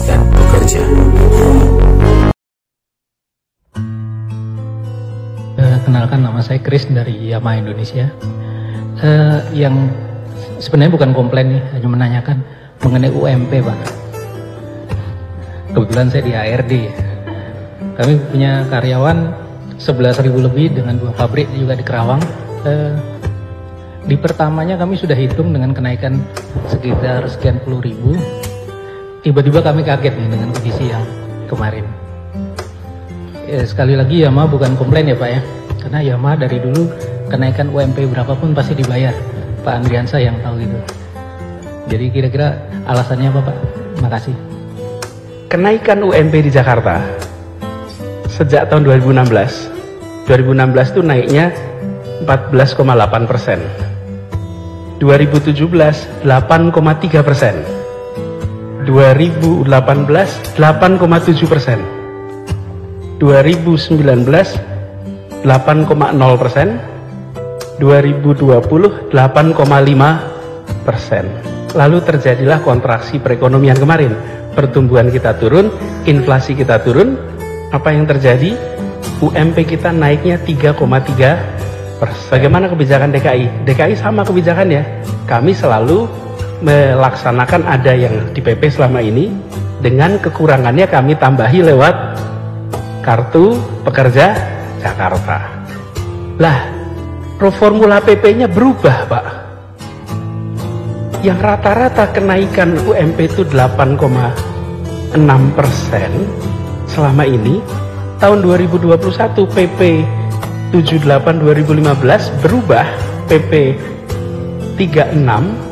pekerja. Uh, kenalkan nama saya Chris dari Yamaha Indonesia. Uh, yang sebenarnya bukan komplain nih, hanya menanyakan mengenai UMP, Pak. Kebetulan saya di ARD. Kami punya karyawan 11.000 lebih dengan dua pabrik juga di Kerawang. Uh, di pertamanya kami sudah hitung dengan kenaikan sekitar sekian puluh ribu. Tiba-tiba kami kaget nih dengan kondisi yang kemarin. Ya, sekali lagi Yamaha bukan komplain ya Pak ya. Karena Yamaha dari dulu kenaikan UMP berapapun pasti dibayar. Pak Andriansa yang tahu itu. Jadi kira-kira alasannya apa Pak? Makasih kenaikan UMP di Jakarta sejak tahun 2016 2016 itu naiknya 14,8 persen. 2017 8,3 persen 2018 8,7 persen. 2019 8,0 persen. 2020 8,5 persen. Lalu terjadilah kontraksi perekonomian kemarin. Pertumbuhan kita turun inflasi kita turun. Apa yang terjadi? UMP kita naiknya 3,3 persen. Bagaimana kebijakan DKI DKI sama kebijakannya kami selalu melaksanakan ada yang di PP selama ini dengan kekurangannya kami tambahi lewat kartu pekerja Jakarta. Lah, formula PP-nya berubah, Pak. Yang rata-rata kenaikan UMP itu 8,6 persen selama ini. Tahun 2021 PP 78 2015 berubah PP 36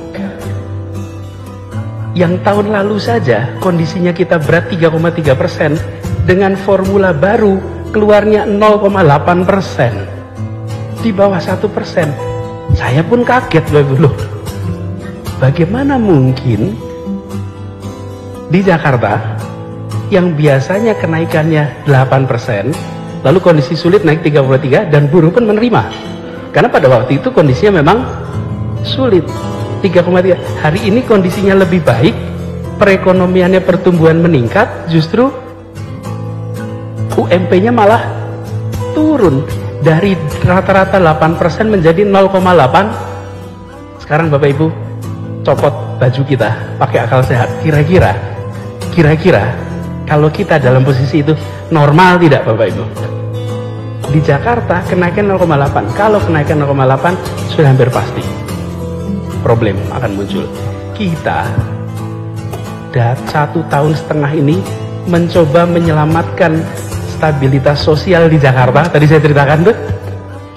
yang tahun lalu saja kondisinya kita berat 3,3 persen. Dengan formula baru keluarnya 0,8 persen. Di bawah satu persen. Saya pun kaget loh bagaimana mungkin di Jakarta yang biasanya kenaikannya 8 persen lalu kondisi sulit naik 33 dan buruh pun menerima? Karena pada waktu itu kondisinya memang sulit 3,3 hari ini kondisinya lebih baik perekonomiannya pertumbuhan meningkat justru UMP-nya malah turun. Dari rata-rata 8% menjadi 0,8 sekarang Bapak Ibu copot baju kita pakai akal sehat. Kira-kira kira-kira kalau kita dalam posisi itu normal tidak Bapak Ibu? Di Jakarta kenaikan 0,8 kalau kenaikan 0,8 sudah hampir pasti problem akan muncul. Kita satu tahun setengah ini mencoba menyelamatkan stabilitas sosial di Jakarta. Tadi saya ceritakan tuh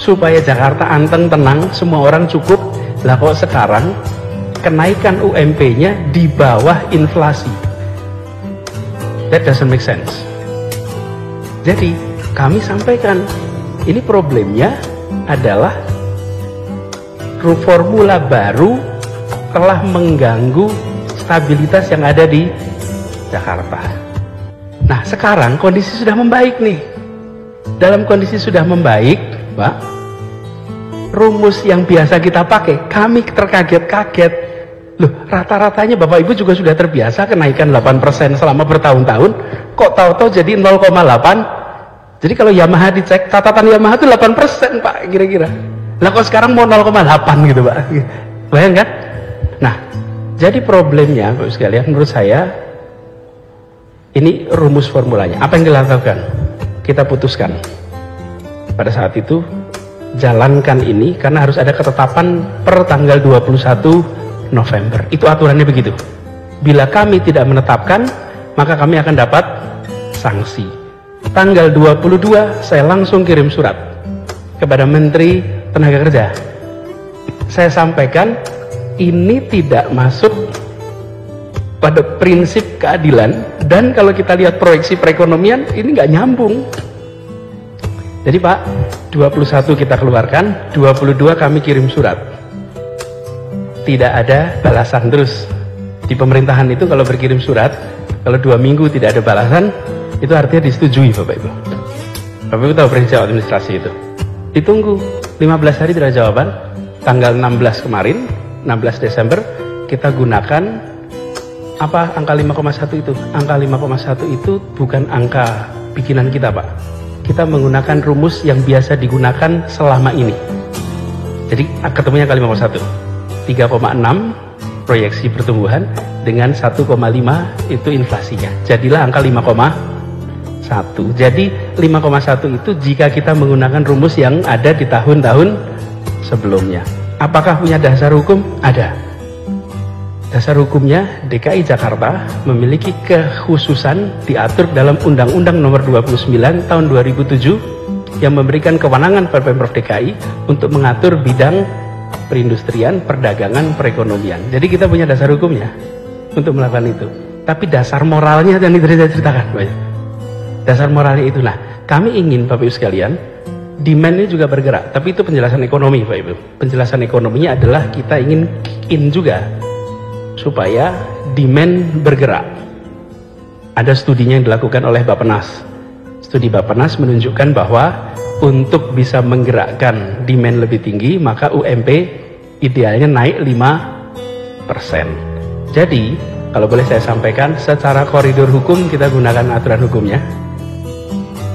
supaya Jakarta anteng tenang semua orang cukup. Lah kok sekarang kenaikan UMP-nya di bawah inflasi? That doesn't make sense. Jadi kami sampaikan ini problemnya adalah formula baru telah mengganggu stabilitas yang ada di Jakarta Nah sekarang kondisi sudah membaik nih. Dalam kondisi sudah membaik, Pak, rumus yang biasa kita pakai, kami terkaget-kaget. Loh, rata-ratanya Bapak Ibu juga sudah terbiasa kenaikan 8% selama bertahun-tahun, kok tahu-tahu jadi 0,8? Jadi kalau Yamaha dicek, catatan Yamaha itu 8% Pak, kira-kira. Lah kok sekarang mau 0,8 gitu Pak? Bayangkan? Nah, jadi problemnya Bapak sekalian menurut saya ini rumus formulanya. Apa yang dilakukan? Kita putuskan. Pada saat itu, jalankan ini karena harus ada ketetapan per tanggal 21 November. Itu aturannya begitu. Bila kami tidak menetapkan, maka kami akan dapat sanksi. Tanggal 22 saya langsung kirim surat kepada Menteri Tenaga Kerja. Saya sampaikan ini tidak masuk pada prinsip keadilan. Dan kalau kita lihat proyeksi perekonomian ini nggak nyambung. Jadi Pak 21 kita keluarkan 22 kami kirim surat. Tidak ada balasan terus. Di pemerintahan itu kalau berkirim surat kalau dua minggu tidak ada balasan itu artinya disetujui Bapak Ibu. Bapak Ibu tahu prinsip administrasi itu? Ditunggu 15 hari tidak jawaban tanggal 16 kemarin 16 Desember kita gunakan Apa angka 5,1 itu? Angka 5,1 itu bukan angka bikinan kita, Pak. Kita menggunakan rumus yang biasa digunakan selama ini. Jadi ketemunya angka 5,1. 3,6 proyeksi pertumbuhan dengan 1,5 itu inflasinya. Jadilah angka 5,1. Jadi 5,1 itu jika kita menggunakan rumus yang ada di tahun-tahun sebelumnya. Apakah punya dasar hukum? Ada. Dasar hukumnya DKI Jakarta memiliki kekhususan diatur dalam Undang-Undang Nomor 29 Tahun 2007 yang memberikan kewenangan Pemprov DKI untuk mengatur bidang perindustrian, perdagangan, perekonomian. Jadi kita punya dasar hukumnya untuk melakukan itu. Tapi dasar moralnya yang tadi saya ceritakan, Pak. Dasar moralnya itulah. Kami ingin Bapak Ibu sekalian, demand ini juga bergerak. Tapi itu penjelasan ekonomi, Pak Ibu. Penjelasan ekonominya adalah kita ingin in juga supaya demand bergerak. Ada studinya yang dilakukan oleh Bapenas. Studi Bapenas menunjukkan bahwa untuk bisa menggerakkan demand lebih tinggi, maka UMP idealnya naik 5%. Jadi, kalau boleh saya sampaikan, secara koridor hukum kita gunakan aturan hukumnya.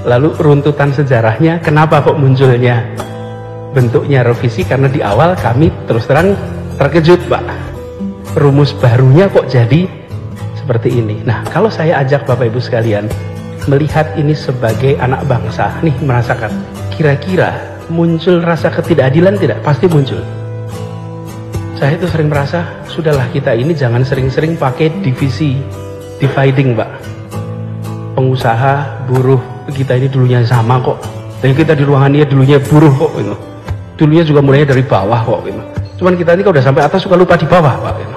Lalu runtutan sejarahnya, kenapa kok munculnya bentuknya revisi? Karena di awal kami terus terang terkejut, Pak rumus barunya kok jadi seperti ini. Nah, kalau saya ajak Bapak Ibu sekalian melihat ini sebagai anak bangsa, nih merasakan kira-kira muncul rasa ketidakadilan tidak? Pasti muncul. Saya itu sering merasa, sudahlah kita ini jangan sering-sering pakai divisi, dividing, Pak. Pengusaha, buruh, kita ini dulunya sama kok. Dan kita di ruangan ini dulunya buruh kok. Gitu. Dulunya juga mulainya dari bawah kok. Gitu. Cuman kita ini kalau udah sampai atas suka lupa di bawah, Pak. Gitu.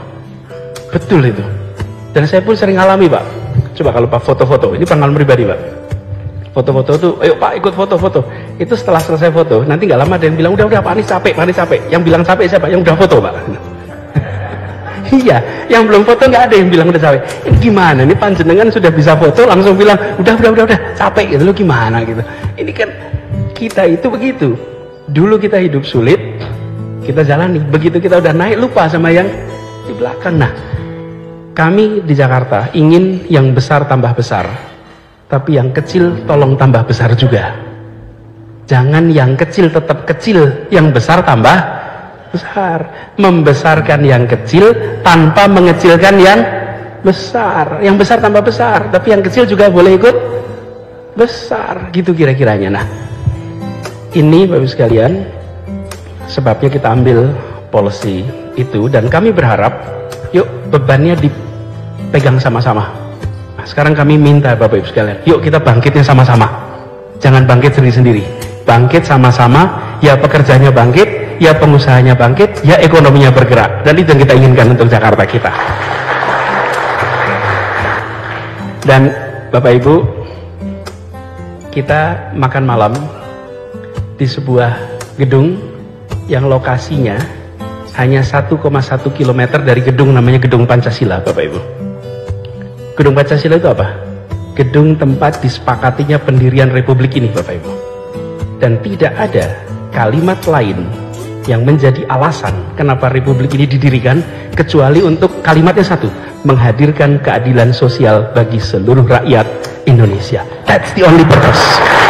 Betul itu. Dan saya pun sering alami Pak. Coba kalau Pak foto-foto, ini pengalaman pribadi Pak. Foto-foto tuh, ayo Pak ikut foto-foto. Itu setelah selesai foto, nanti nggak lama ada yang bilang, udah udah Pak ini capek, Pak ini capek. Yang bilang capek siapa? Yang udah foto Pak. Iya, yang belum foto nggak ada yang bilang udah capek. Ini gimana? Ini panjenengan sudah bisa foto, langsung bilang, udah udah udah udah capek gitu. Lo gimana gitu? Ini kan kita itu begitu. Dulu kita hidup sulit, kita jalani. Begitu kita udah naik lupa sama yang di belakang. Nah, kami di Jakarta ingin yang besar tambah besar, tapi yang kecil tolong tambah besar juga. Jangan yang kecil tetap kecil, yang besar tambah besar. Membesarkan yang kecil tanpa mengecilkan yang besar. Yang besar tambah besar, tapi yang kecil juga boleh ikut besar. Gitu kira-kiranya. Nah, ini Bapak sekalian, sebabnya kita ambil policy itu dan kami berharap yuk bebannya dipegang sama-sama. Nah, sekarang kami minta Bapak Ibu sekalian, yuk kita bangkitnya sama-sama. Jangan bangkit sendiri-sendiri. Bangkit sama-sama, ya pekerjanya bangkit, ya pengusahanya bangkit, ya ekonominya bergerak. Dan itu yang kita inginkan untuk Jakarta kita. Dan Bapak Ibu, kita makan malam di sebuah gedung yang lokasinya hanya 1,1 km dari gedung namanya Gedung Pancasila, Bapak Ibu. Gedung Pancasila itu apa? Gedung tempat disepakatinya pendirian Republik ini, Bapak Ibu. Dan tidak ada kalimat lain yang menjadi alasan kenapa Republik ini didirikan kecuali untuk kalimatnya satu, menghadirkan keadilan sosial bagi seluruh rakyat Indonesia. That's the only purpose.